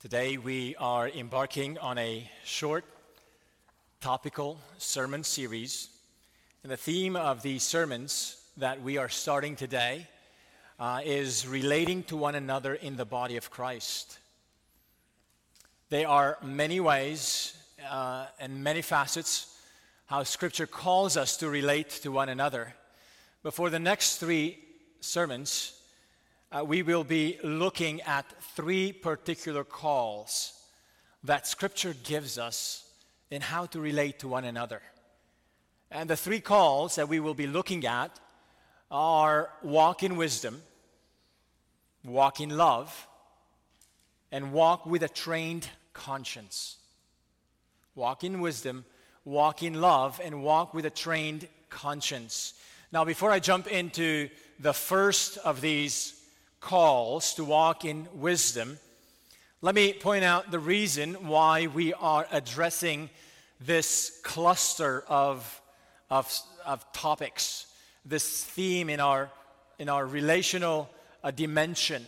Today we are embarking on a short topical sermon series. And the theme of these sermons that we are starting today uh, is relating to one another in the body of Christ. There are many ways uh, and many facets how Scripture calls us to relate to one another. But for the next three sermons, uh, we will be looking at three particular calls that Scripture gives us in how to relate to one another. And the three calls that we will be looking at are walk in wisdom, walk in love, and walk with a trained conscience. Walk in wisdom, walk in love, and walk with a trained conscience. Now, before I jump into the first of these calls to walk in wisdom, let me point out the reason why we are addressing this cluster of, of, of topics, this theme in our, in our relational uh, dimension.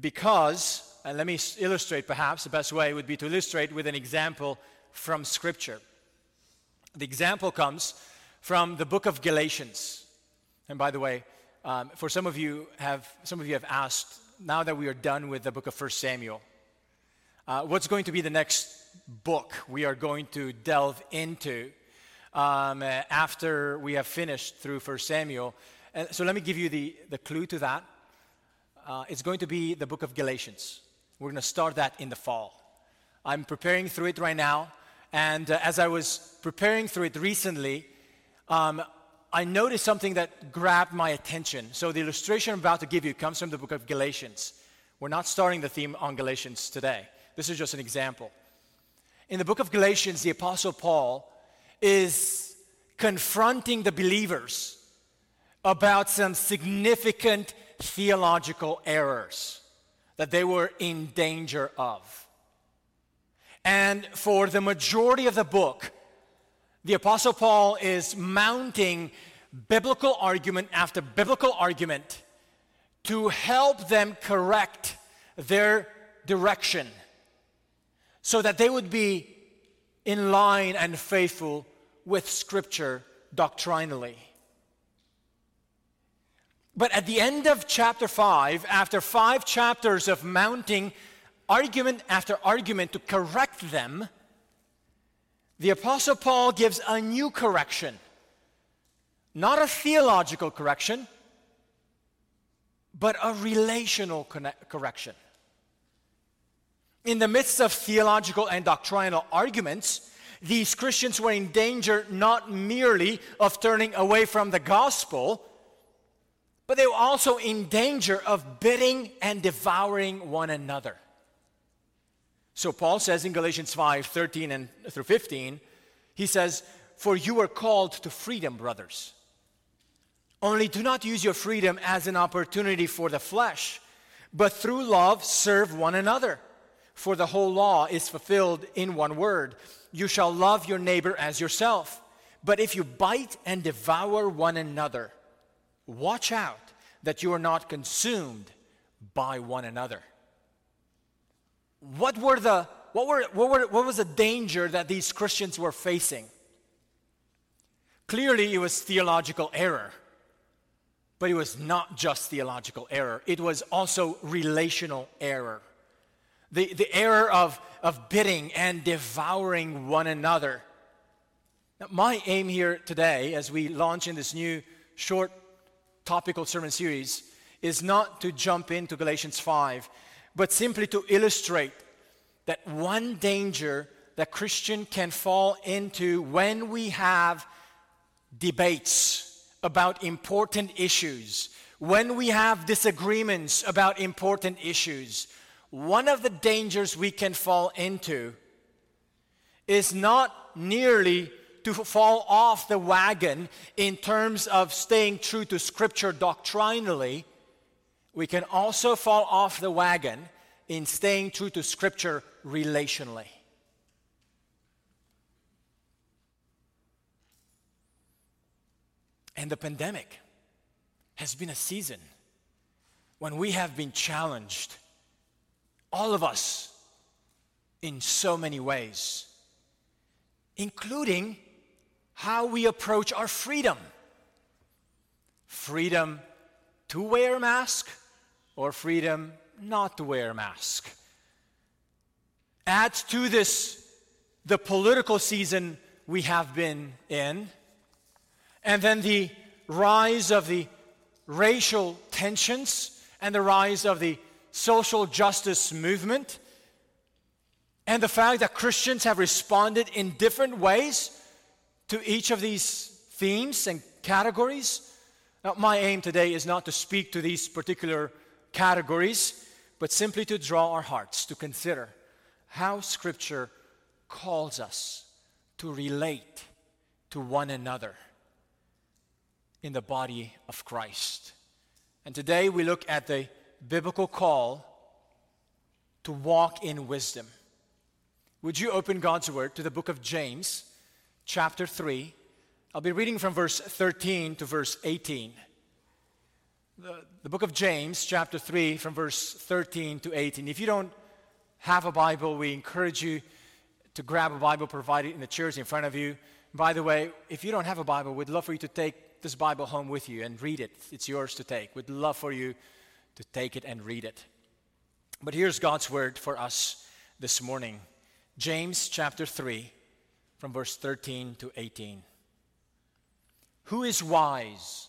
Because, and let me illustrate perhaps, the best way would be to illustrate with an example from Scripture. The example comes from the book of Galatians. And by the way, um, for some of you have some of you have asked now that we are done with the book of First Samuel, uh, what's going to be the next book we are going to delve into um, uh, after we have finished through First Samuel? And so let me give you the, the clue to that. Uh, it's going to be the book of Galatians. We're going to start that in the fall. I'm preparing through it right now, and uh, as I was preparing through it recently, um, I noticed something that grabbed my attention. So, the illustration I'm about to give you comes from the book of Galatians. We're not starting the theme on Galatians today. This is just an example. In the book of Galatians, the Apostle Paul is confronting the believers about some significant theological errors that they were in danger of. And for the majority of the book, the Apostle Paul is mounting biblical argument after biblical argument to help them correct their direction so that they would be in line and faithful with Scripture doctrinally. But at the end of chapter 5, after five chapters of mounting argument after argument to correct them, the Apostle Paul gives a new correction, not a theological correction, but a relational correction. In the midst of theological and doctrinal arguments, these Christians were in danger not merely of turning away from the gospel, but they were also in danger of bidding and devouring one another. So Paul says in Galatians 5 13 and through 15, he says, For you are called to freedom, brothers. Only do not use your freedom as an opportunity for the flesh, but through love serve one another. For the whole law is fulfilled in one word You shall love your neighbor as yourself. But if you bite and devour one another, watch out that you are not consumed by one another what were the what were, what were what was the danger that these Christians were facing? Clearly it was theological error. But it was not just theological error, it was also relational error. The, the error of, of bidding and devouring one another. Now, my aim here today, as we launch in this new short topical sermon series, is not to jump into Galatians 5 but simply to illustrate that one danger that Christian can fall into when we have debates about important issues, when we have disagreements about important issues, one of the dangers we can fall into is not nearly to fall off the wagon in terms of staying true to Scripture doctrinally we can also fall off the wagon in staying true to Scripture relationally. And the pandemic has been a season when we have been challenged, all of us, in so many ways, including how we approach our freedom. Freedom to wear a mask or freedom not to wear a mask. Add to this the political season we have been in, and then the rise of the racial tensions and the rise of the social justice movement, and the fact that Christians have responded in different ways to each of these themes and categories. Now, my aim today is not to speak to these particular categories, but simply to draw our hearts to consider how Scripture calls us to relate to one another in the body of Christ. And today we look at the biblical call to walk in wisdom. Would you open God's Word to the book of James, chapter 3? I'll be reading from verse 13 to verse 18. The, the book of James, chapter 3, from verse 13 to 18. If you don't have a Bible, we encourage you to grab a Bible provided in the chairs in front of you. By the way, if you don't have a Bible, we'd love for you to take this Bible home with you and read it. It's yours to take. We'd love for you to take it and read it. But here's God's word for us this morning James chapter 3, from verse 13 to 18. Who is wise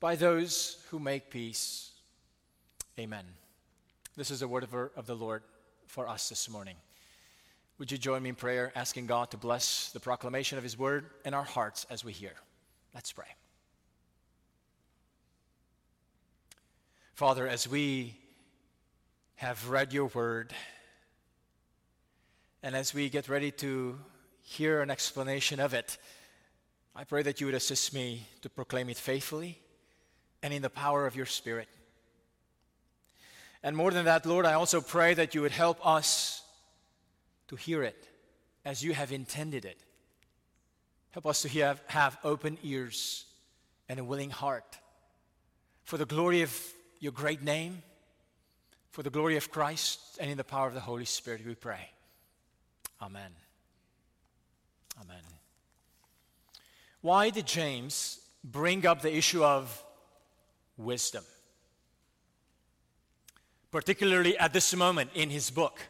by those who make peace. Amen. This is the word of the Lord for us this morning. Would you join me in prayer, asking God to bless the proclamation of His word in our hearts as we hear? Let's pray. Father, as we have read your word, and as we get ready to hear an explanation of it, I pray that you would assist me to proclaim it faithfully and in the power of your Spirit. And more than that, Lord, I also pray that you would help us to hear it as you have intended it. Help us to have, have open ears and a willing heart. For the glory of your great name, for the glory of Christ, and in the power of the Holy Spirit, we pray. Amen. Amen. Why did James bring up the issue of wisdom? Particularly at this moment in his book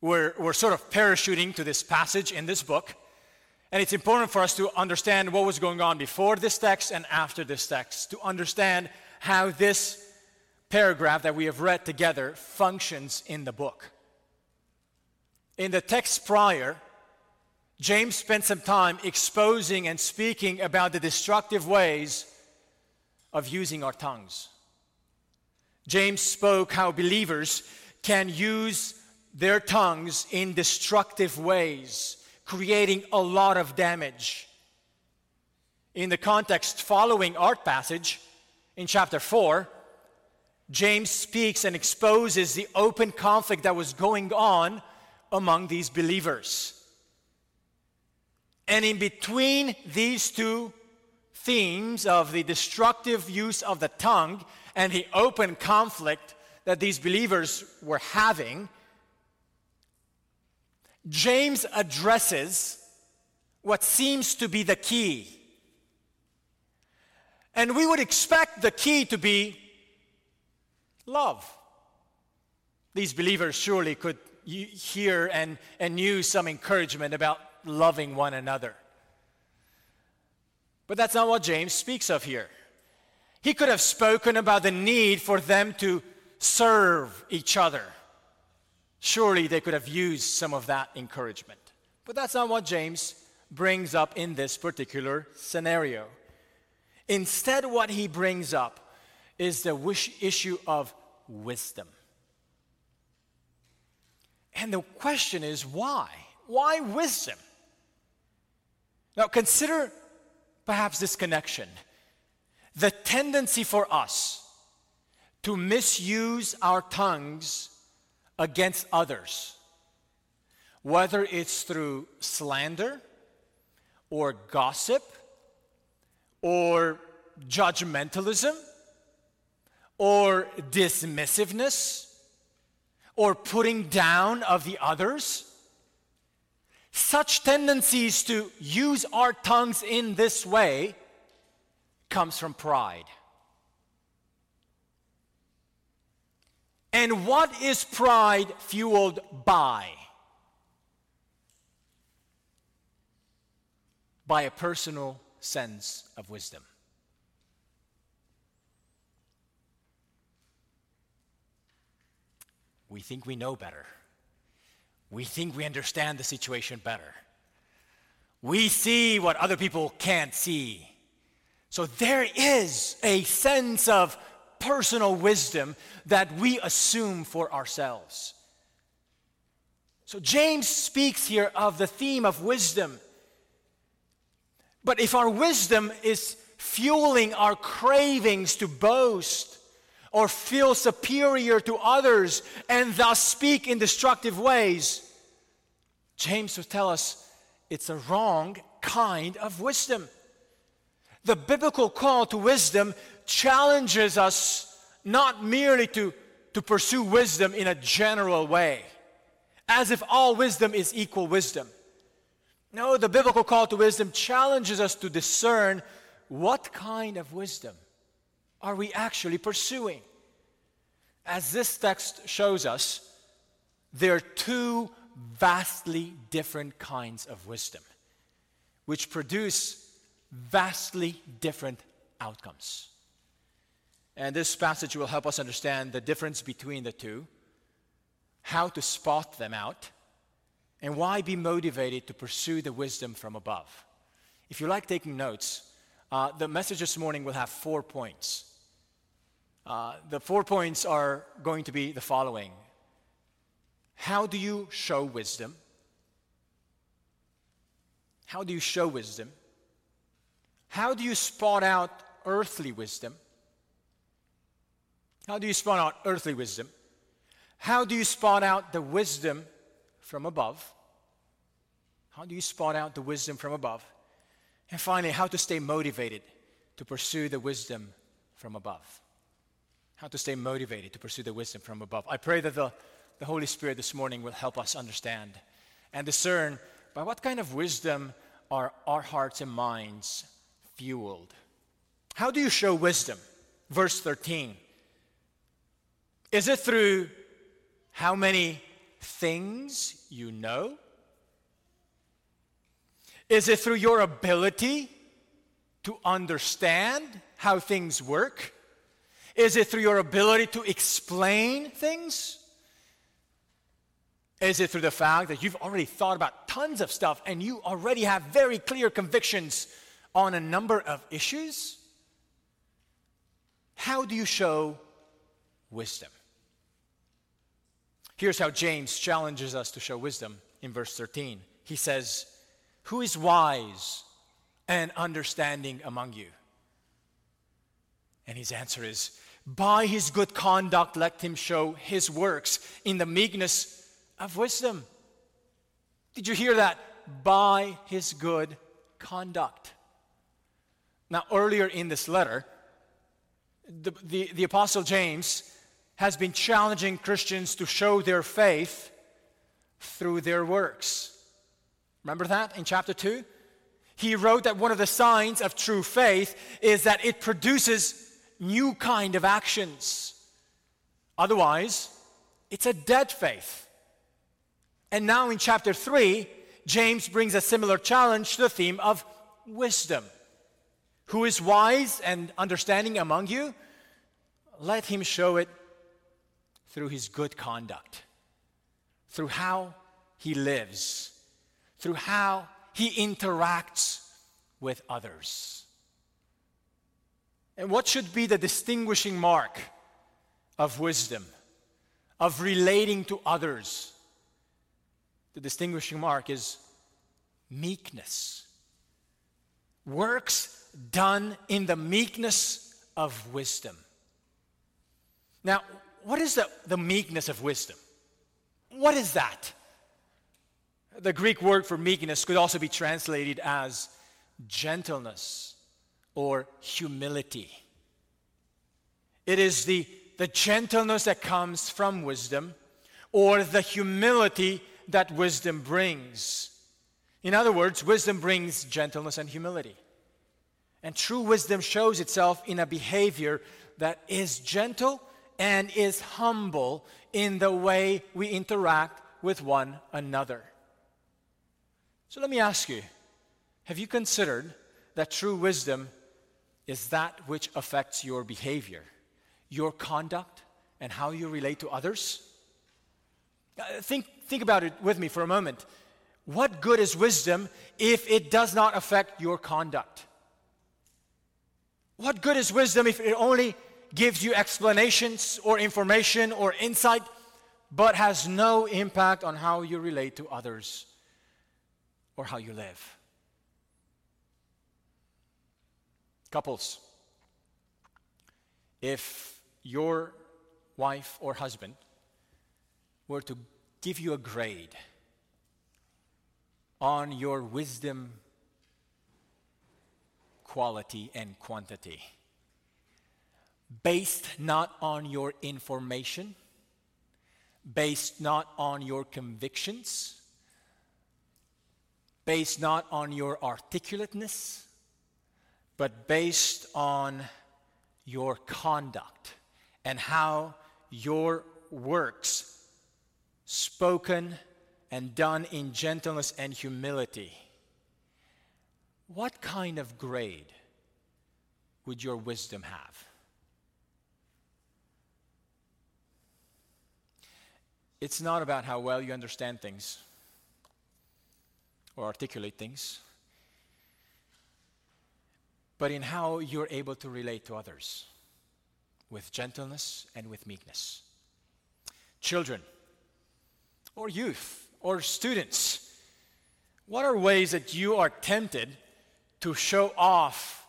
we're, we're sort of parachuting to this passage in this book. And it's important for us to understand what was going on before this text and after this text, to understand how this paragraph that we have read together functions in the book. In the text prior, James spent some time exposing and speaking about the destructive ways of using our tongues. James spoke how believers can use their tongues in destructive ways, creating a lot of damage. In the context following our passage, in chapter 4, James speaks and exposes the open conflict that was going on among these believers. And in between these two themes of the destructive use of the tongue and the open conflict that these believers were having, James addresses what seems to be the key. And we would expect the key to be love. These believers surely could hear and, and use some encouragement about loving one another. But that's not what James speaks of here. He could have spoken about the need for them to serve each other. Surely they could have used some of that encouragement. But that's not what James brings up in this particular scenario. Instead, what he brings up is the wish issue of wisdom. And the question is why? Why wisdom? Now, consider perhaps this connection the tendency for us to misuse our tongues against others, whether it's through slander or gossip or judgmentalism or dismissiveness or putting down of the others. Such tendencies to use our tongues in this way comes from pride. And what is pride fueled by? By a personal sense of wisdom. We think we know better. We think we understand the situation better. We see what other people can't see. So there is a sense of personal wisdom that we assume for ourselves. So James speaks here of the theme of wisdom. But if our wisdom is fueling our cravings to boast or feel superior to others and thus speak in destructive ways, James would tell us it's a wrong kind of wisdom. The biblical call to wisdom challenges us not merely to, to pursue wisdom in a general way, as if all wisdom is equal wisdom. No, the biblical call to wisdom challenges us to discern what kind of wisdom are we actually pursuing. As this text shows us, there are two vastly different kinds of wisdom, which produce vastly different outcomes. And this passage will help us understand the difference between the two, how to spot them out, and why be motivated to pursue the wisdom from above. If you like taking notes, uh, the message this morning will have four points. Uh, the four points are going to be the following How do you show wisdom? How do you show wisdom? How do you spot out earthly wisdom? How do you spot out earthly wisdom? How do you spot out the wisdom from above? How do you spot out the wisdom from above? And finally, how to stay motivated to pursue the wisdom from above. How to stay motivated to pursue the wisdom from above. I pray that the, the Holy Spirit this morning will help us understand and discern by what kind of wisdom are our hearts and minds fueled. How do you show wisdom? Verse 13. Is it through how many things you know? Is it through your ability to understand how things work? Is it through your ability to explain things? Is it through the fact that you've already thought about tons of stuff and you already have very clear convictions on a number of issues? How do you show wisdom? Here's how James challenges us to show wisdom in verse 13. He says, Who is wise and understanding among you? And his answer is, By his good conduct, let him show his works in the meekness of wisdom. Did you hear that? By his good conduct. Now, earlier in this letter, the, the, the Apostle James has been challenging Christians to show their faith through their works. Remember that in chapter 2? He wrote that one of the signs of true faith is that it produces new kind of actions. Otherwise, it's a dead faith. And now in chapter 3, James brings a similar challenge to the theme of wisdom. Who is wise and understanding among you? Let him show it through his good conduct, through how he lives, through how he interacts with others. And what should be the distinguishing mark of wisdom, of relating to others? The distinguishing mark is meekness. Works done in the meekness of wisdom. Now, what is the, the meekness of wisdom? What is that? The Greek word for meekness could also be translated as gentleness or humility. It is the, the gentleness that comes from wisdom or the humility that wisdom brings. In other words, wisdom brings gentleness and humility. And true wisdom shows itself in a behavior that is gentle and is humble in the way we interact with one another. So let me ask you have you considered that true wisdom is that which affects your behavior, your conduct, and how you relate to others? Uh, think, think about it with me for a moment. What good is wisdom if it does not affect your conduct? What good is wisdom if it only gives you explanations or information or insight, but has no impact on how you relate to others or how you live? Couples, if your wife or husband were to give you a grade on your wisdom quality and quantity. Based not on your information, based not on your convictions, based not on your articulateness, but based on your conduct and how your works, spoken and done in gentleness and humility, what kind of grade would your wisdom have? It's not about how well you understand things or articulate things, but in how you're able to relate to others with gentleness and with meekness. Children, or youth, or students, what are ways that you are tempted to show off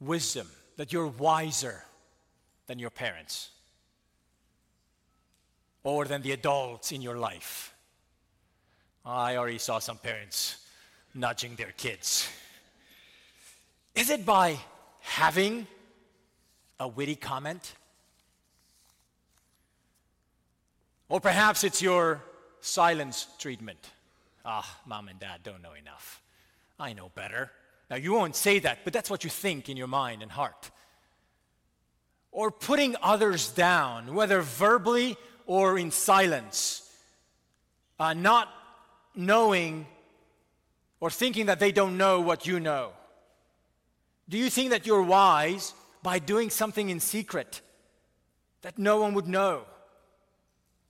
wisdom, that you're wiser than your parents or than the adults in your life. I already saw some parents nudging their kids. Is it by having a witty comment? Or perhaps it's your silence treatment. Ah, mom and dad don't know enough. I know better. Now, you won't say that, but that's what you think in your mind and heart. Or putting others down, whether verbally or in silence, uh, not knowing or thinking that they don't know what you know. Do you think that you're wise by doing something in secret that no one would know?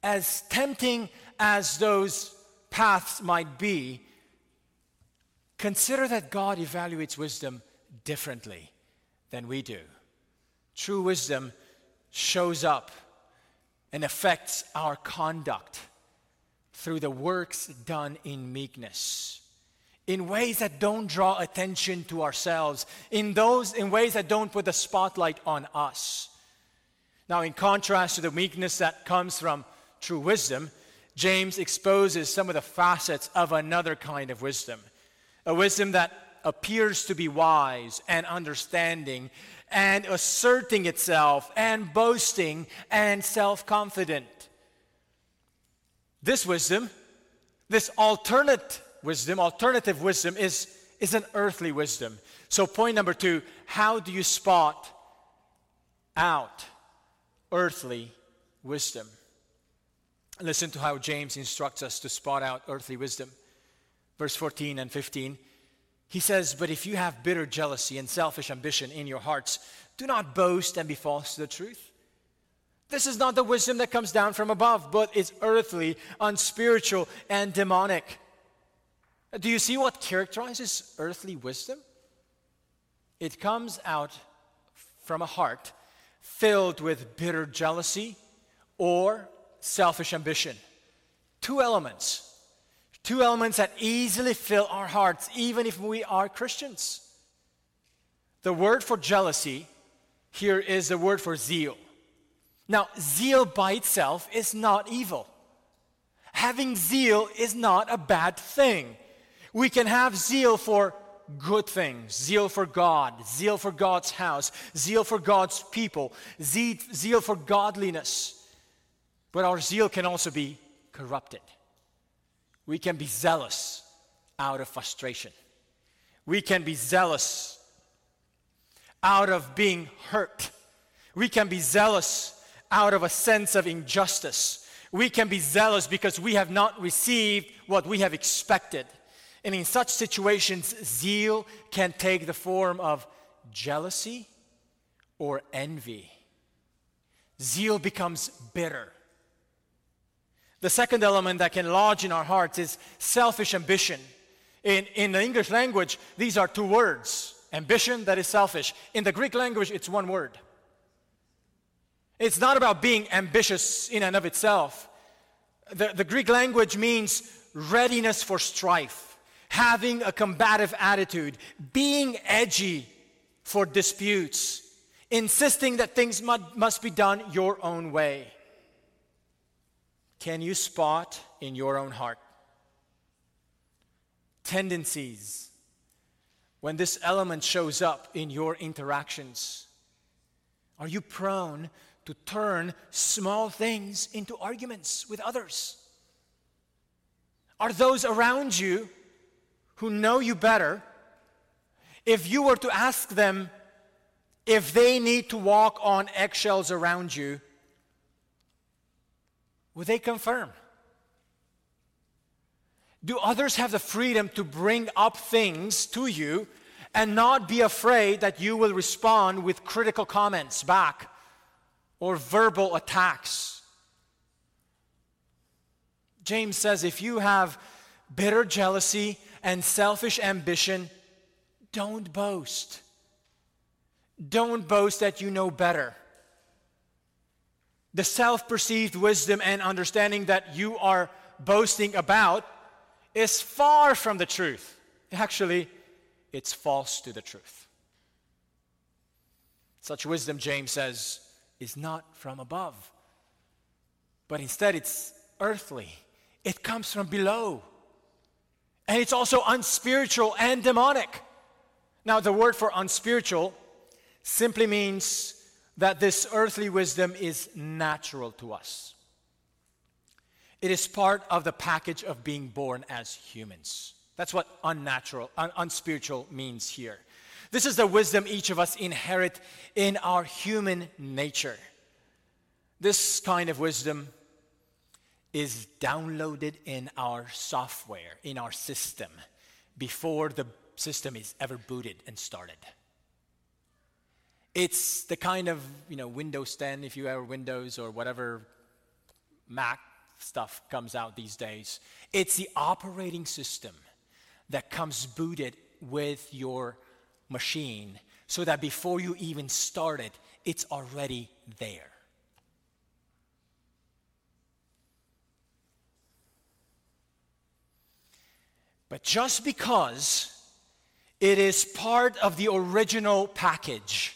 As tempting as those paths might be, Consider that God evaluates wisdom differently than we do. True wisdom shows up and affects our conduct through the works done in meekness in ways that don't draw attention to ourselves in those in ways that don't put the spotlight on us now in contrast to the weakness that comes from true wisdom james exposes some of the facets of another kind of wisdom a wisdom that appears to be wise and understanding and asserting itself and boasting and self confident. This wisdom, this alternate wisdom, alternative wisdom, is, is an earthly wisdom. So, point number two how do you spot out earthly wisdom? Listen to how James instructs us to spot out earthly wisdom. Verse 14 and 15. He says, But if you have bitter jealousy and selfish ambition in your hearts, do not boast and be false to the truth. This is not the wisdom that comes down from above, but is earthly, unspiritual, and demonic. Do you see what characterizes earthly wisdom? It comes out from a heart filled with bitter jealousy or selfish ambition. Two elements. Two elements that easily fill our hearts, even if we are Christians. The word for jealousy here is the word for zeal. Now, zeal by itself is not evil. Having zeal is not a bad thing. We can have zeal for good things zeal for God, zeal for God's house, zeal for God's people, zeal for godliness. But our zeal can also be corrupted. We can be zealous out of frustration. We can be zealous out of being hurt. We can be zealous out of a sense of injustice. We can be zealous because we have not received what we have expected. And in such situations, zeal can take the form of jealousy or envy. Zeal becomes bitter. The second element that can lodge in our hearts is selfish ambition. In, in the English language, these are two words ambition, that is selfish. In the Greek language, it's one word. It's not about being ambitious in and of itself. The, the Greek language means readiness for strife having a combative attitude, being edgy for disputes, insisting that things must be done your own way. Can you spot in your own heart tendencies when this element shows up in your interactions? Are you prone to turn small things into arguments with others? Are those around you who know you better, if you were to ask them if they need to walk on eggshells around you, would they confirm? Do others have the freedom to bring up things to you and not be afraid that you will respond with critical comments back or verbal attacks? James says if you have bitter jealousy and selfish ambition, don't boast. Don't boast that you know better. The self perceived wisdom and understanding that you are boasting about is far from the truth. Actually, it's false to the truth. Such wisdom, James says, is not from above, but instead it's earthly. It comes from below. And it's also unspiritual and demonic. Now, the word for unspiritual simply means that this earthly wisdom is natural to us. It is part of the package of being born as humans. That's what unnatural, un- unspiritual means here. This is the wisdom each of us inherit in our human nature. This kind of wisdom is downloaded in our software, in our system, before the system is ever booted and started. It's the kind of, you know, Windows 10, if you have Windows or whatever Mac stuff comes out these days. It's the operating system that comes booted with your machine so that before you even start it, it's already there. But just because it is part of the original package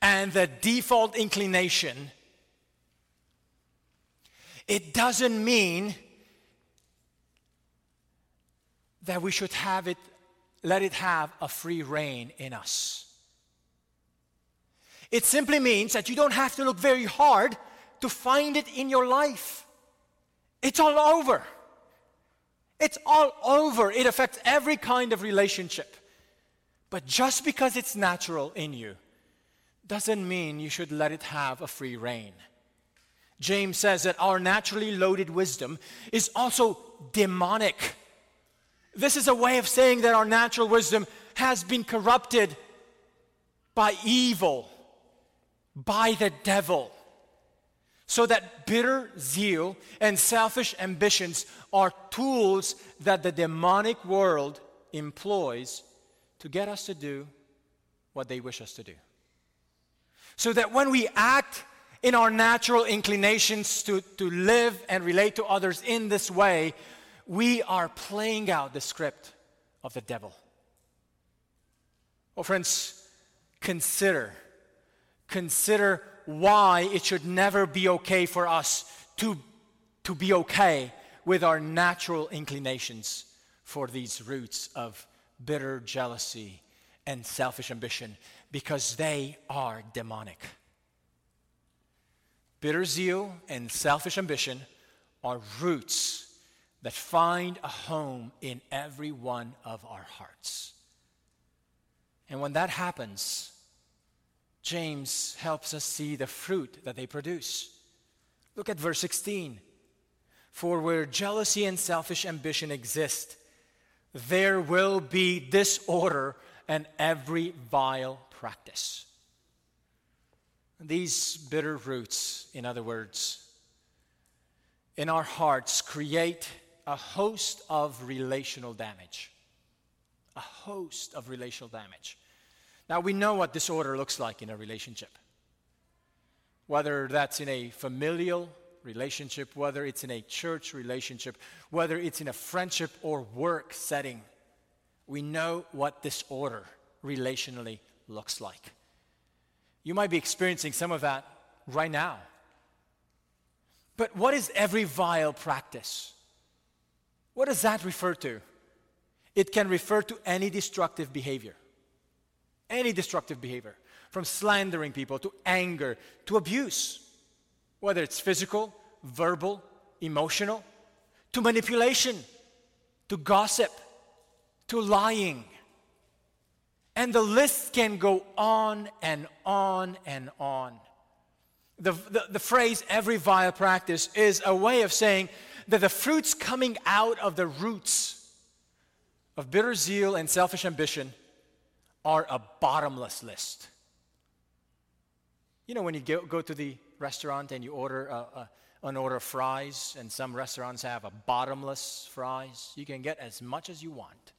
and the default inclination, it doesn't mean that we should have it, let it have a free reign in us. It simply means that you don't have to look very hard to find it in your life. It's all over. It's all over. It affects every kind of relationship. But just because it's natural in you doesn't mean you should let it have a free reign. James says that our naturally loaded wisdom is also demonic. This is a way of saying that our natural wisdom has been corrupted by evil, by the devil. So that bitter zeal and selfish ambitions are tools that the demonic world employs to get us to do what they wish us to do. So that when we act in our natural inclinations to, to live and relate to others in this way, we are playing out the script of the devil. Well, friends, consider, consider why it should never be okay for us to, to be okay with our natural inclinations for these roots of bitter jealousy and selfish ambition because they are demonic. Bitter zeal and selfish ambition are roots that find a home in every one of our hearts. And when that happens, James helps us see the fruit that they produce. Look at verse 16. For where jealousy and selfish ambition exist, there will be disorder and every vile practice. These bitter roots, in other words, in our hearts create a host of relational damage. A host of relational damage. Now, we know what disorder looks like in a relationship. Whether that's in a familial relationship, whether it's in a church relationship, whether it's in a friendship or work setting, we know what disorder relationally looks like. You might be experiencing some of that right now. But what is every vile practice? What does that refer to? It can refer to any destructive behavior any destructive behavior, from slandering people to anger to abuse, whether it's physical, verbal, emotional, to manipulation, to gossip, to lying. And the list can go on and on and on. The, the, the, phrase every vile practice is a way of saying that the fruits coming out of the roots of bitter zeal and selfish ambition are a bottomless list. You know, when you go, go to the restaurant and you order a, a, an order of fries, and some restaurants have a bottomless fries, you can get as much as you want.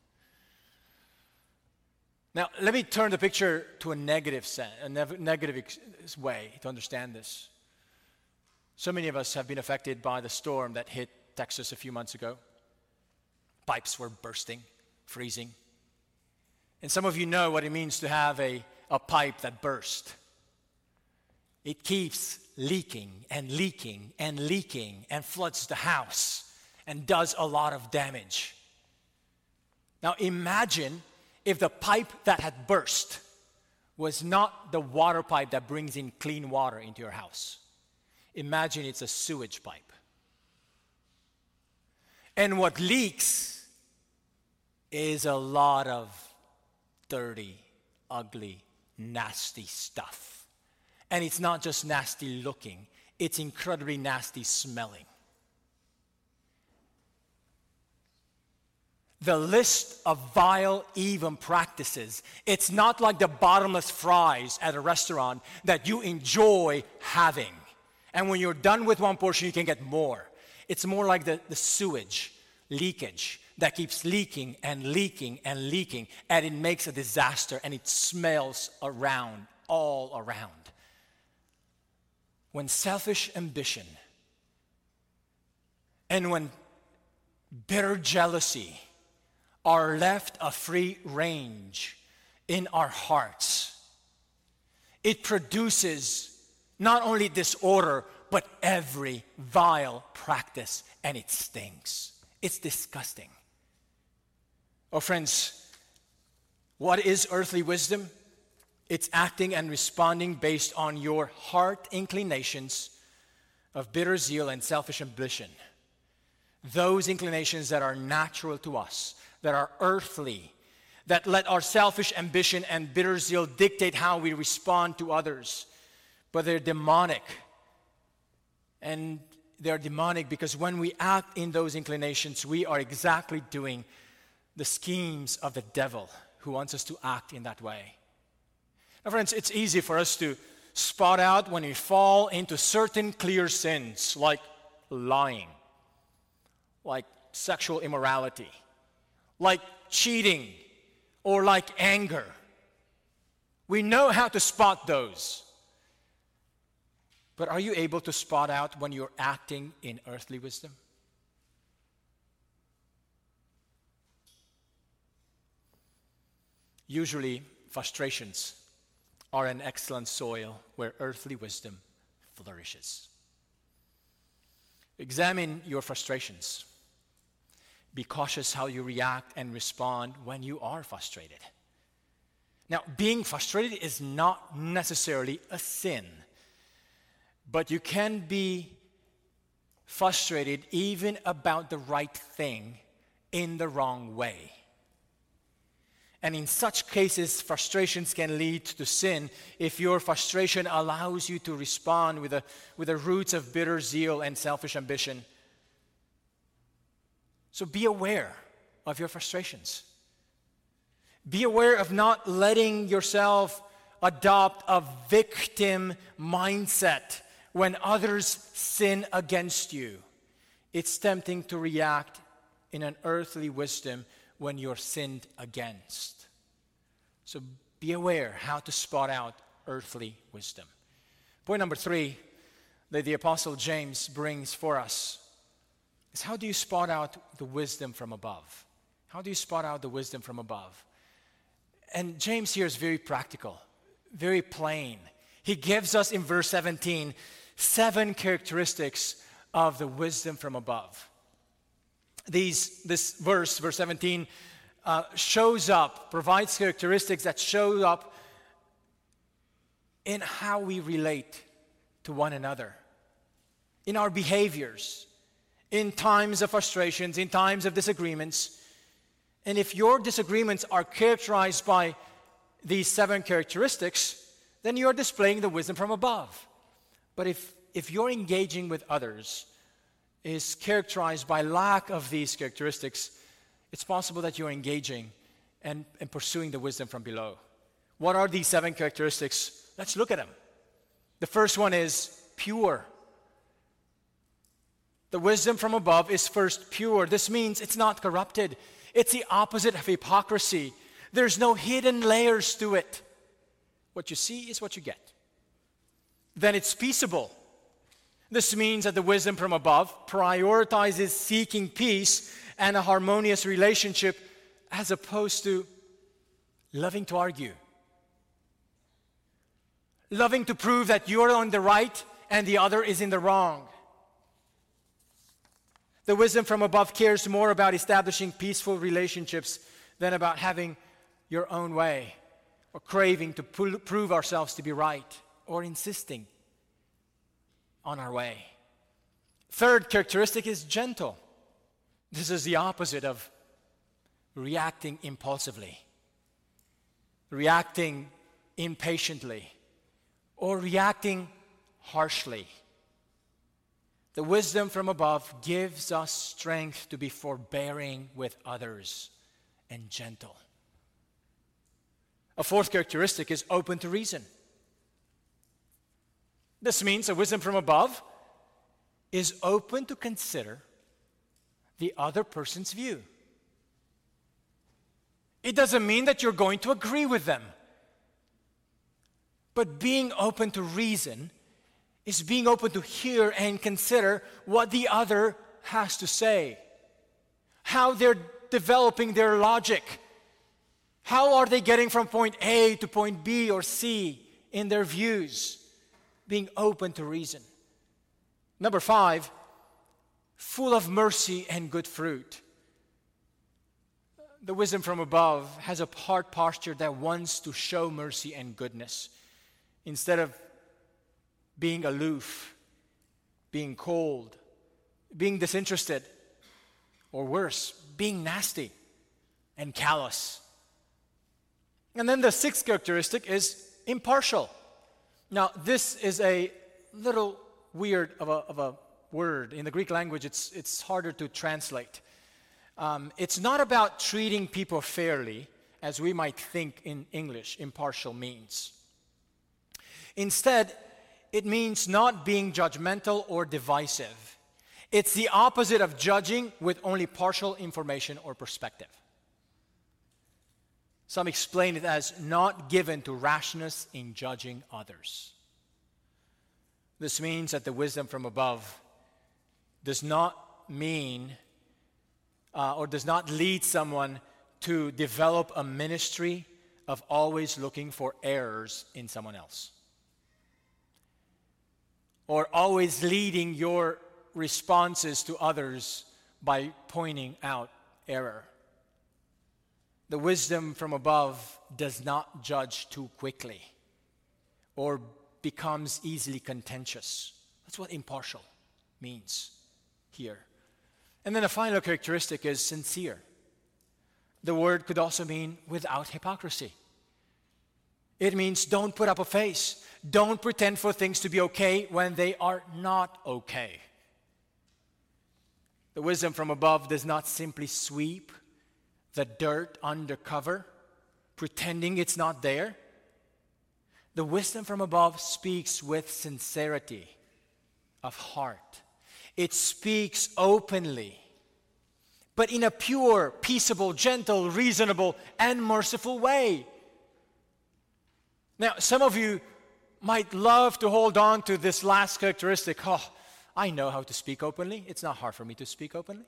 Now, let me turn the picture to a negative, sense, a ne- negative ex- way to understand this. So many of us have been affected by the storm that hit Texas a few months ago. Pipes were bursting, freezing. And some of you know what it means to have a, a pipe that burst. It keeps leaking and leaking and leaking and floods the house and does a lot of damage. Now imagine if the pipe that had burst was not the water pipe that brings in clean water into your house. Imagine it's a sewage pipe. And what leaks is a lot of dirty, ugly, nasty stuff. And it's not just nasty looking, it's incredibly nasty smelling. The list of vile, even practices, it's not like the bottomless fries at a restaurant that you enjoy having. And when you're done with one portion, you can get more. It's more like the, the sewage, leakage, that keeps leaking and leaking and leaking, and it makes a disaster and it smells around, all around. When selfish ambition and when bitter jealousy are left a free range in our hearts, it produces not only disorder, but every vile practice, and it stinks. It's disgusting. Oh, friends, what is earthly wisdom? It's acting and responding based on your heart inclinations of bitter zeal and selfish ambition. Those inclinations that are natural to us, that are earthly, that let our selfish ambition and bitter zeal dictate how we respond to others, but they're demonic And they're demonic because when we act in those inclinations, we are exactly doing the schemes of the devil who wants us to act in that way. Now, friends, it's easy for us to spot out when we fall into certain clear sins like lying, like sexual immorality, like cheating, or like anger. We know how to spot those. But are you able to spot out when you're acting in earthly wisdom? Usually, frustrations are an excellent soil where earthly wisdom flourishes. Examine your frustrations. Be cautious how you react and respond when you are frustrated. Now, being frustrated is not necessarily a sin, but you can be frustrated even about the right thing in the wrong way. And in such cases, frustrations can lead to sin if your frustration allows you to respond with the, with the roots of bitter zeal and selfish ambition. So be aware of your frustrations. Be aware of not letting yourself adopt a victim mindset when others sin against you. It's tempting to react in an earthly wisdom when you're sinned against. So be aware how to spot out earthly wisdom. Point number three that the Apostle James brings for us is how do you spot out the wisdom from above? How do you spot out the wisdom from above? And James here is very practical, very plain. He gives us in verse 17 seven characteristics of the wisdom from above these, this verse, verse 17, uh, shows up, provides characteristics that show up in how we relate to one another, in our behaviors, in times of frustrations, in times of disagreements. And if your disagreements are characterized by these seven characteristics, then you are displaying the wisdom from above. But if, if you're engaging with others is characterized by lack of these characteristics, it's possible that you're engaging and, and pursuing the wisdom from below. What are these seven characteristics? Let's look at them. The first one is pure. The wisdom from above is first pure. This means it's not corrupted, it's the opposite of hypocrisy. There's no hidden layers to it. What you see is what you get. Then it's peaceable. This means that the wisdom from above prioritizes seeking peace and a harmonious relationship as opposed to loving to argue, loving to prove that you're on the right and the other is in the wrong. The wisdom from above cares more about establishing peaceful relationships than about having your own way or craving to prove ourselves to be right or insisting on our way. Third characteristic is gentle. This is the opposite of reacting impulsively, reacting impatiently, or reacting harshly. The wisdom from above gives us strength to be forbearing with others and gentle. A fourth characteristic is open to reason. This means a wisdom from above is open to consider the other person's view. It doesn't mean that you're going to agree with them. But being open to reason is being open to hear and consider what the other has to say, how they're developing their logic, how are they getting from point A to point B or C in their views being open to reason. Number five, full of mercy and good fruit. The wisdom from above has a heart posture that wants to show mercy and goodness instead of being aloof, being cold, being disinterested, or worse, being nasty and callous. And then the sixth characteristic is impartial. Now, this is a little weird of a, of a word. In the Greek language, it's, it's harder to translate. Um, it's not about treating people fairly, as we might think in English impartial means. Instead, it means not being judgmental or divisive. It's the opposite of judging with only partial information or perspective. Some explain it as not given to rashness in judging others. This means that the wisdom from above does not mean uh, or does not lead someone to develop a ministry of always looking for errors in someone else or always leading your responses to others by pointing out error. The wisdom from above does not judge too quickly or becomes easily contentious. That's what impartial means here. And then a final characteristic is sincere. The word could also mean without hypocrisy. It means don't put up a face. Don't pretend for things to be okay when they are not okay. The wisdom from above does not simply sweep the dirt under cover, pretending it's not there. The wisdom from above speaks with sincerity of heart. It speaks openly, but in a pure, peaceable, gentle, reasonable, and merciful way. Now, some of you might love to hold on to this last characteristic. Oh, I know how to speak openly. It's not hard for me to speak openly.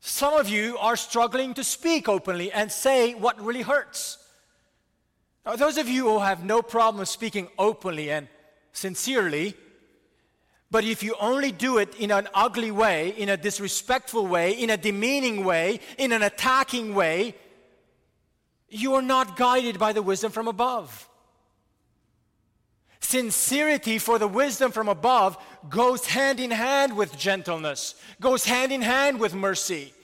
Some of you are struggling to speak openly and say what really hurts. Now, those of you who have no problem speaking openly and sincerely, but if you only do it in an ugly way, in a disrespectful way, in a demeaning way, in an attacking way, you are not guided by the wisdom from above. Sincerity for the wisdom from above goes hand in hand with gentleness, goes hand in hand with mercy.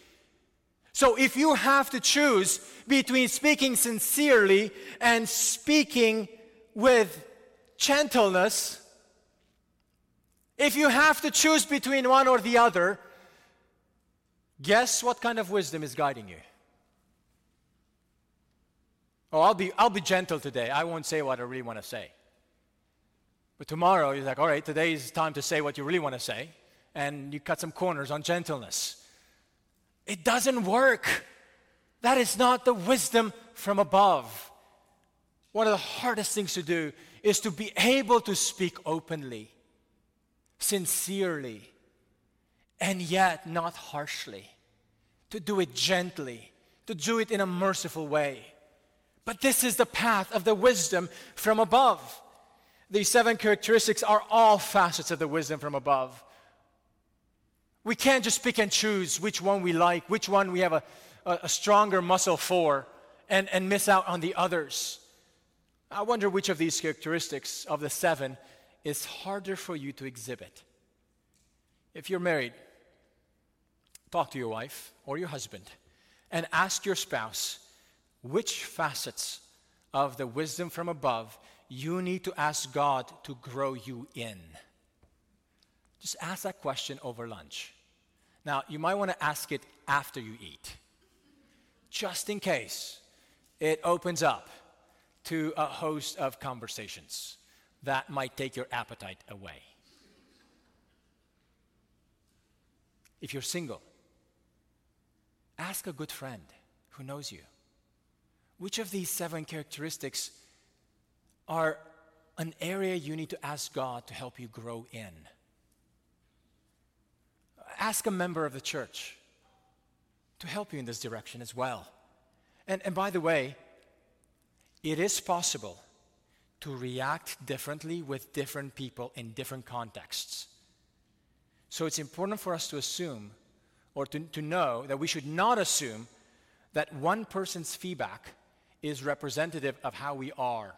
So if you have to choose between speaking sincerely and speaking with gentleness, if you have to choose between one or the other, guess what kind of wisdom is guiding you? Oh, I'll be, I'll be gentle today. I won't say what I really want to say. But tomorrow, you're like, all right, today is time to say what you really want to say. And you cut some corners on gentleness. It doesn't work. That is not the wisdom from above. One of the hardest things to do is to be able to speak openly, sincerely, and yet not harshly. To do it gently, to do it in a merciful way. But this is the path of the wisdom from above. These seven characteristics are all facets of the wisdom from above. We can't just pick and choose which one we like, which one we have a, a, stronger muscle for, and, and miss out on the others. I wonder which of these characteristics of the seven is harder for you to exhibit. If you're married, talk to your wife or your husband and ask your spouse which facets of the wisdom from above you need to ask God to grow you in? Just ask that question over lunch. Now, you might want to ask it after you eat, just in case it opens up to a host of conversations that might take your appetite away. If you're single, ask a good friend who knows you. Which of these seven characteristics are an area you need to ask God to help you grow in. Ask a member of the church to help you in this direction as well. And, and by the way, it is possible to react differently with different people in different contexts. So it's important for us to assume or to, to know that we should not assume that one person's feedback is representative of how we are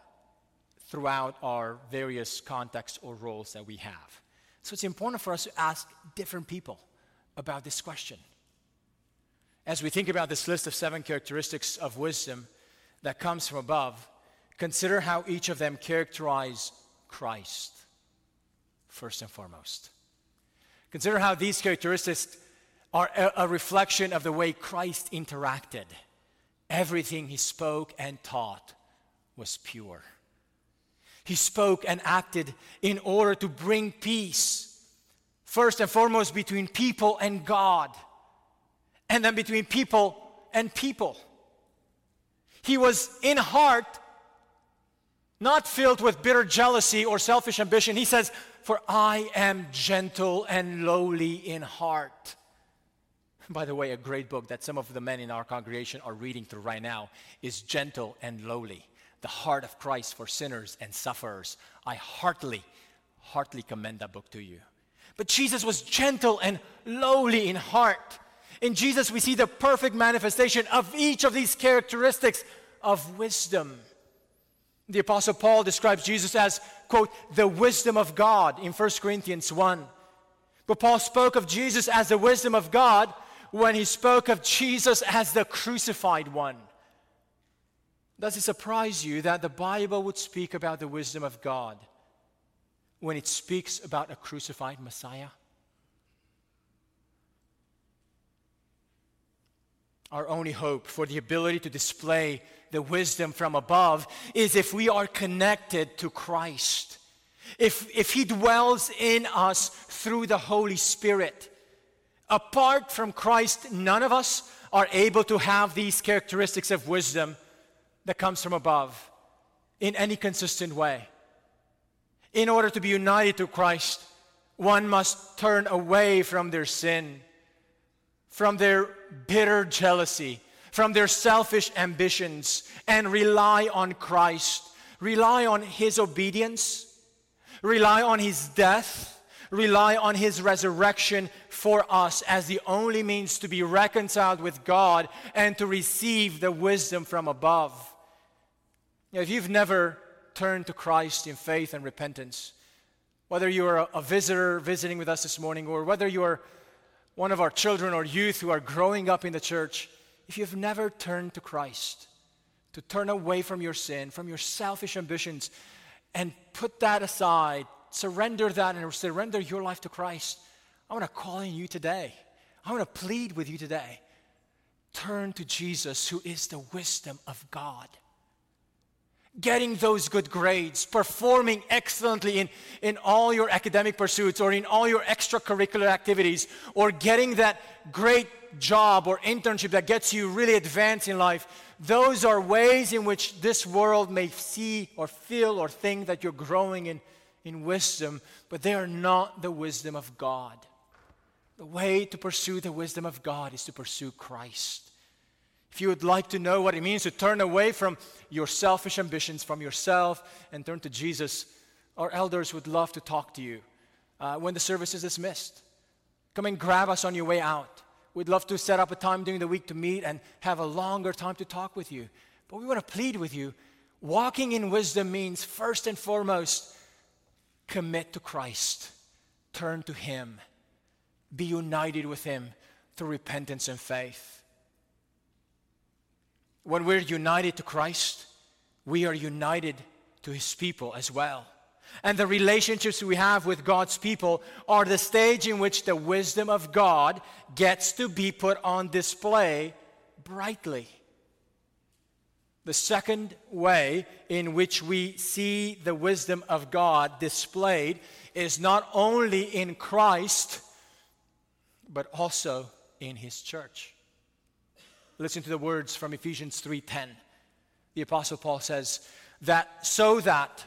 throughout our various contexts or roles that we have. So it's important for us to ask different people about this question. As we think about this list of seven characteristics of wisdom that comes from above, consider how each of them characterize Christ. first and foremost. Consider how these characteristics are a, reflection of the way Christ interacted. Everything he spoke and taught was pure. He spoke and acted in order to bring peace, first and foremost between people and God, and then between people and people. He was in heart not filled with bitter jealousy or selfish ambition. He says, For I am gentle and lowly in heart. By the way, a great book that some of the men in our congregation are reading through right now is Gentle and Lowly The Heart of Christ for Sinners and Sufferers. I heartily, heartily commend that book to you. But Jesus was gentle and lowly in heart. In Jesus, we see the perfect manifestation of each of these characteristics of wisdom. The Apostle Paul describes Jesus as, quote, the wisdom of God in 1 Corinthians 1. But Paul spoke of Jesus as the wisdom of God when he spoke of Jesus as the crucified one. Does it surprise you that the Bible would speak about the wisdom of God when it speaks about a crucified Messiah? Our only hope for the ability to display the wisdom from above is if we are connected to Christ. If, if He dwells in us through the Holy Spirit. Apart from Christ, none of us are able to have these characteristics of wisdom that comes from above in any consistent way. In order to be united to Christ, one must turn away from their sin, from their bitter jealousy, from their selfish ambitions and rely on Christ. Rely on His obedience, rely on His death, rely on His resurrection for us as the only means to be reconciled with God and to receive the wisdom from above. If you've never turned to Christ in faith and repentance, whether you are a visitor visiting with us this morning or whether you are one of our children or youth who are growing up in the church, if you've never turned to Christ, to turn away from your sin, from your selfish ambitions, and put that aside, surrender that and surrender your life to Christ, I want to call on you today. I want to plead with you today. Turn to Jesus, who is the wisdom of God getting those good grades, performing excellently in, in all your academic pursuits or in all your extracurricular activities, or getting that great job or internship that gets you really advanced in life, those are ways in which this world may see or feel or think that you're growing in, in wisdom, but they are not the wisdom of God. The way to pursue the wisdom of God is to pursue Christ. If you would like to know what it means to turn away from your selfish ambitions, from yourself, and turn to Jesus, our elders would love to talk to you uh, when the service is dismissed. Come and grab us on your way out. We'd love to set up a time during the week to meet and have a longer time to talk with you. But we want to plead with you. Walking in wisdom means, first and foremost, commit to Christ, turn to Him, be united with Him through repentance and faith. When we're united to Christ, we are united to his people as well. And the relationships we have with God's people are the stage in which the wisdom of God gets to be put on display brightly. The second way in which we see the wisdom of God displayed is not only in Christ, but also in His church. Listen to the words from Ephesians 3:10. The apostle Paul says that so that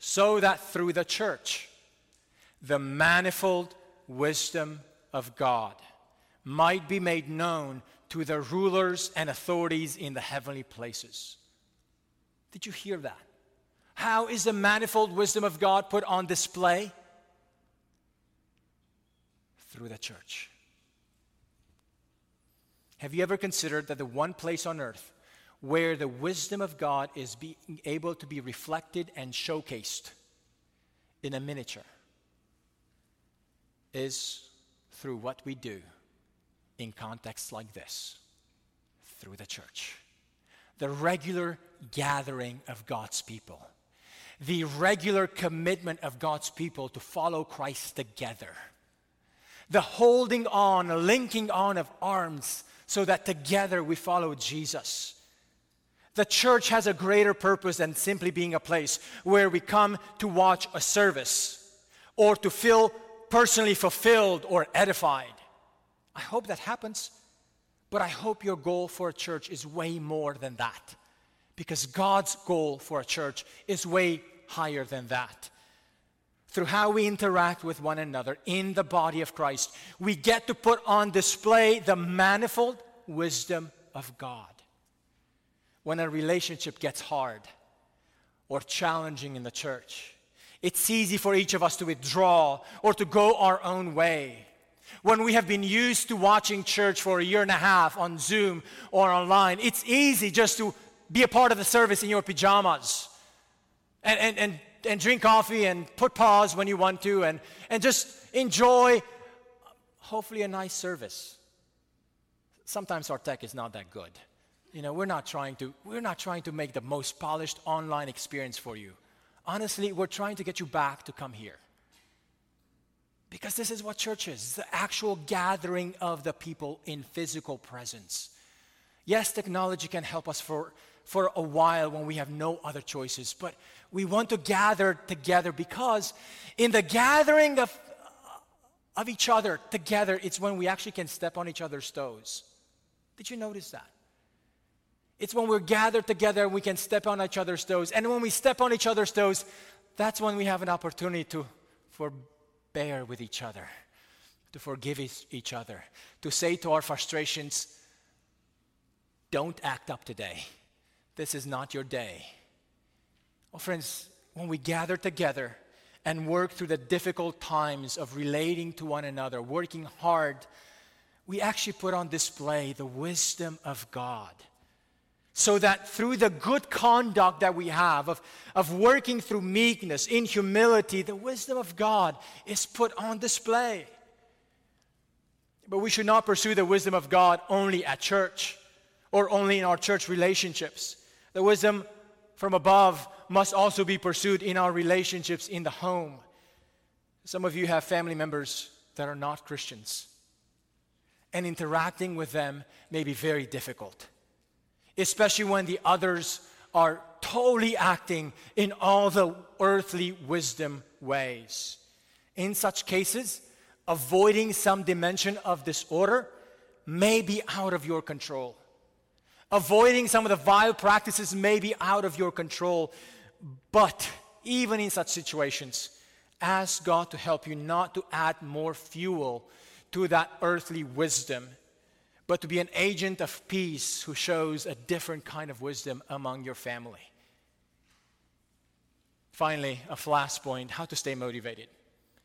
so that through the church the manifold wisdom of God might be made known to the rulers and authorities in the heavenly places. Did you hear that? How is the manifold wisdom of God put on display? Through the church. Have you ever considered that the one place on earth where the wisdom of God is being able to be reflected and showcased in a miniature is through what we do in contexts like this through the church, the regular gathering of God's people. the regular commitment of God's people to follow Christ together. The holding on, linking on of arms so that together we follow Jesus. The church has a greater purpose than simply being a place where we come to watch a service or to feel personally fulfilled or edified. I hope that happens, but I hope your goal for a church is way more than that because God's goal for a church is way higher than that. Through how we interact with one another in the body of Christ, we get to put on display the manifold wisdom of God. When a relationship gets hard or challenging in the church, it's easy for each of us to withdraw or to go our own way. When we have been used to watching church for a year and a half on Zoom or online, it's easy just to be a part of the service in your pajamas and, and, and, and drink coffee and put pause when you want to and, and just enjoy, hopefully, a nice service. Sometimes our tech is not that good. You know, we're not trying to, we're not trying to make the most polished online experience for you. Honestly, we're trying to get you back to come here. Because this is what church is the actual gathering of the people in physical presence. Yes, technology can help us for for a while when we have no other choices. But we want to gather together because in the gathering of, of each other together, it's when we actually can step on each other's toes. Did you notice that? It's when we're gathered together we can step on each other's toes. And when we step on each other's toes, that's when we have an opportunity to forbear with each other, to forgive each other, to say to our frustrations, don't act up today. This is not your day. Well, friends, when we gather together and work through the difficult times of relating to one another, working hard, we actually put on display the wisdom of God. So that through the good conduct that we have of, of working through meekness, in humility, the wisdom of God is put on display. But we should not pursue the wisdom of God only at church or only in our church relationships. The wisdom from above must also be pursued in our relationships in the home. Some of you have family members that are not Christians, and interacting with them may be very difficult, especially when the others are totally acting in all the earthly wisdom ways. In such cases, avoiding some dimension of disorder may be out of your control. Avoiding some of the vile practices may be out of your control, but even in such situations, ask God to help you not to add more fuel to that earthly wisdom, but to be an agent of peace who shows a different kind of wisdom among your family. Finally, a last point how to stay motivated.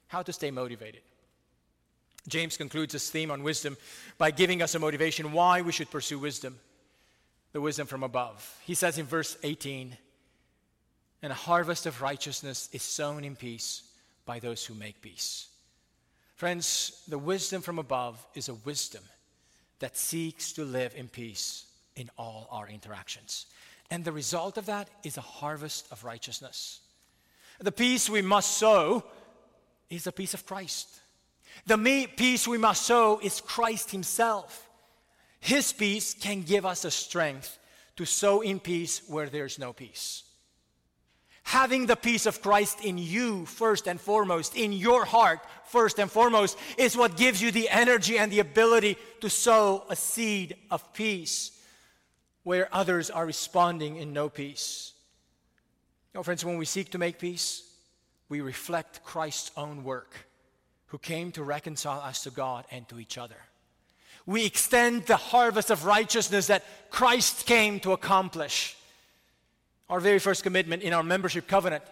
How to stay motivated. James concludes his theme on wisdom by giving us a motivation why we should pursue wisdom the wisdom from above. He says in verse 18, and a harvest of righteousness is sown in peace by those who make peace. Friends, the wisdom from above is a wisdom that seeks to live in peace in all our interactions. And the result of that is a harvest of righteousness. The peace we must sow is the peace of Christ. The peace we must sow is Christ Himself. His peace can give us the strength to sow in peace where there's no peace. Having the peace of Christ in you, first and foremost, in your heart, first and foremost, is what gives you the energy and the ability to sow a seed of peace where others are responding in no peace. You know, friends, when we seek to make peace, we reflect Christ's own work, who came to reconcile us to God and to each other we extend the harvest of righteousness that Christ came to accomplish. Our very first commitment in our membership covenant,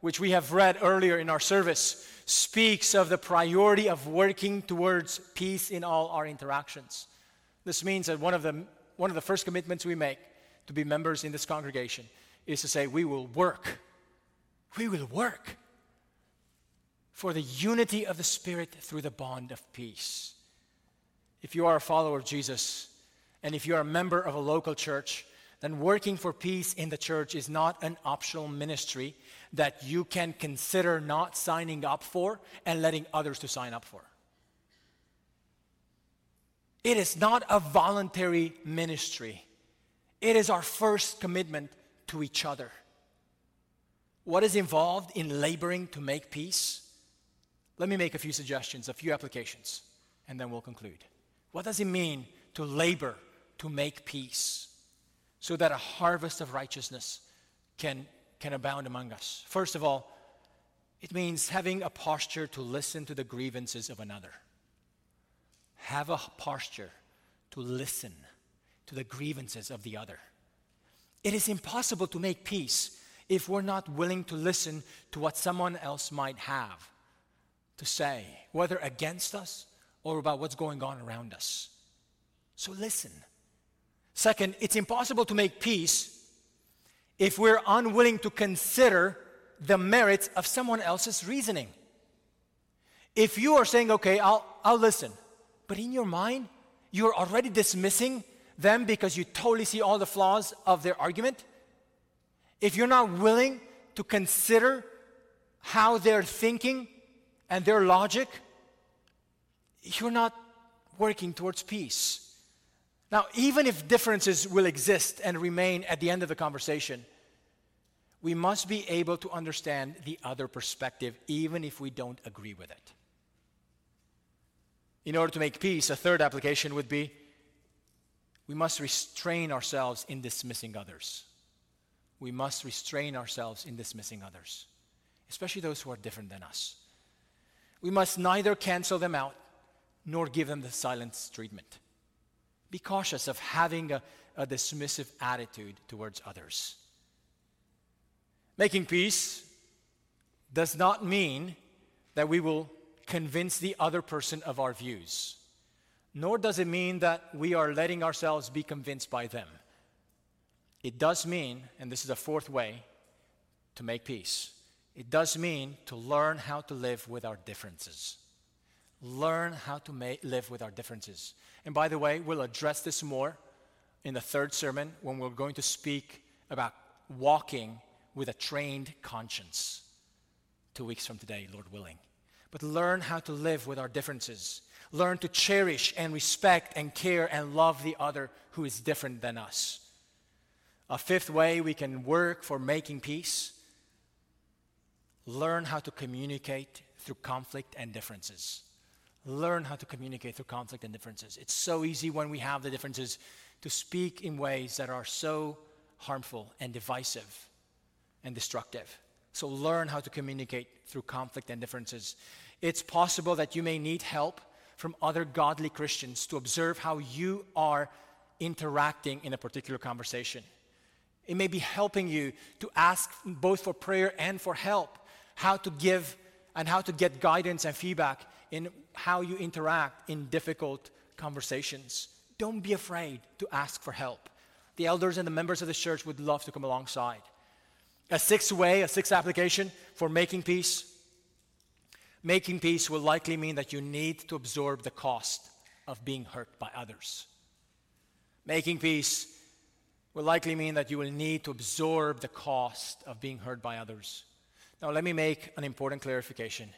which we have read earlier in our service, speaks of the priority of working towards peace in all our interactions. This means that one of the, one of the first commitments we make to be members in this congregation is to say, we will work. We will work for the unity of the Spirit through the bond of peace if you are a follower of Jesus and if you are a member of a local church then working for peace in the church is not an optional ministry that you can consider not signing up for and letting others to sign up for. It is not a voluntary ministry. It is our first commitment to each other. What is involved in laboring to make peace? Let me make a few suggestions, a few applications, and then we'll conclude. What does it mean to labor to make peace? so that a harvest of righteousness can, can abound among us. First of all, it means having a posture to listen to the grievances of another. Have a posture to listen to the grievances of the other. It is impossible to make peace if we're not willing to listen to what someone else might have to say, whether against us or about what's going on around us. So listen. Second, it's impossible to make peace if we're unwilling to consider the merits of someone else's reasoning. If you are saying, okay, I'll, I'll listen, but in your mind, you're already dismissing them because you totally see all the flaws of their argument, if you're not willing to consider how they're thinking and their logic, you're not working towards peace. Now, even if differences will exist and remain at the end of the conversation, we must be able to understand the other perspective, even if we don't agree with it. In order to make peace, a third application would be we must restrain ourselves in dismissing others. We must restrain ourselves in dismissing others, especially those who are different than us. We must neither cancel them out nor give them the silence treatment be cautious of having a, a dismissive attitude towards others. Making peace does not mean that we will convince the other person of our views, nor does it mean that we are letting ourselves be convinced by them. It does mean, and this is a fourth way to make peace, it does mean to learn how to live with our differences. Learn how to live with our differences. And by the way, we'll address this more in the third sermon when we're going to speak about walking with a trained conscience. Two weeks from today, Lord willing. But learn how to live with our differences. Learn to cherish and respect and care and love the other who is different than us. A fifth way we can work for making peace learn how to communicate through conflict and differences learn how to communicate through conflict and differences. It's so easy when we have the differences to speak in ways that are so harmful and divisive and destructive. So learn how to communicate through conflict and differences. It's possible that you may need help from other godly Christians to observe how you are interacting in a particular conversation. It may be helping you to ask both for prayer and for help, how to give and how to get guidance and feedback in how you interact in difficult conversations. Don't be afraid to ask for help. The elders and the members of the church would love to come alongside. A sixth way, a sixth application for making peace. Making peace will likely mean that you need to absorb the cost of being hurt by others. Making peace will likely mean that you will need to absorb the cost of being hurt by others. Now, let me make an important clarification.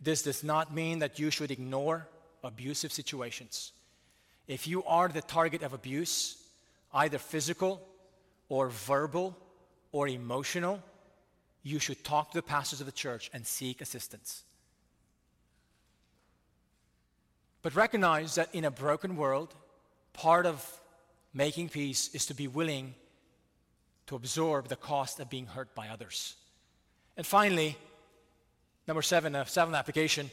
This does not mean that you should ignore abusive situations. If you are the target of abuse, either physical or verbal or emotional, you should talk to the pastors of the church and seek assistance. But recognize that in a broken world, part of making peace is to be willing to absorb the cost of being hurt by others. And finally, Number seven, a seventh application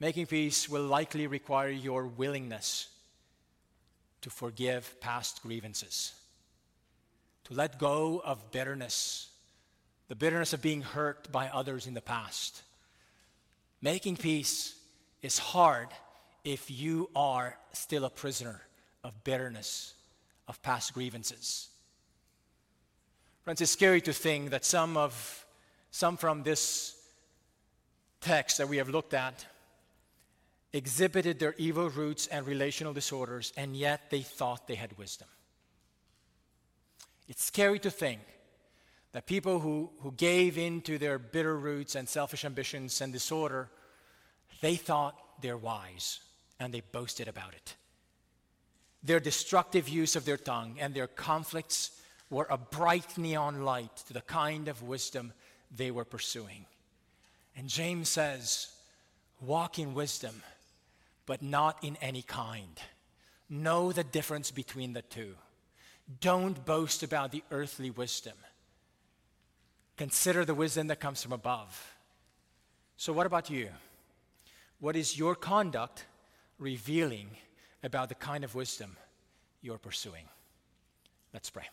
making peace will likely require your willingness to forgive past grievances, to let go of bitterness, the bitterness of being hurt by others in the past. Making peace is hard if you are still a prisoner of bitterness, of past grievances. Friends, it's scary to think that some of some from this texts that we have looked at exhibited their evil roots and relational disorders, and yet they thought they had wisdom. It's scary to think that people who, who gave in to their bitter roots and selfish ambitions and disorder, they thought they're wise and they boasted about it. Their destructive use of their tongue and their conflicts were a bright neon light to the kind of wisdom they were pursuing. And James says, Walk in wisdom, but not in any kind. Know the difference between the two. Don't boast about the earthly wisdom. Consider the wisdom that comes from above. So, what about you? What is your conduct revealing about the kind of wisdom you're pursuing? Let's pray.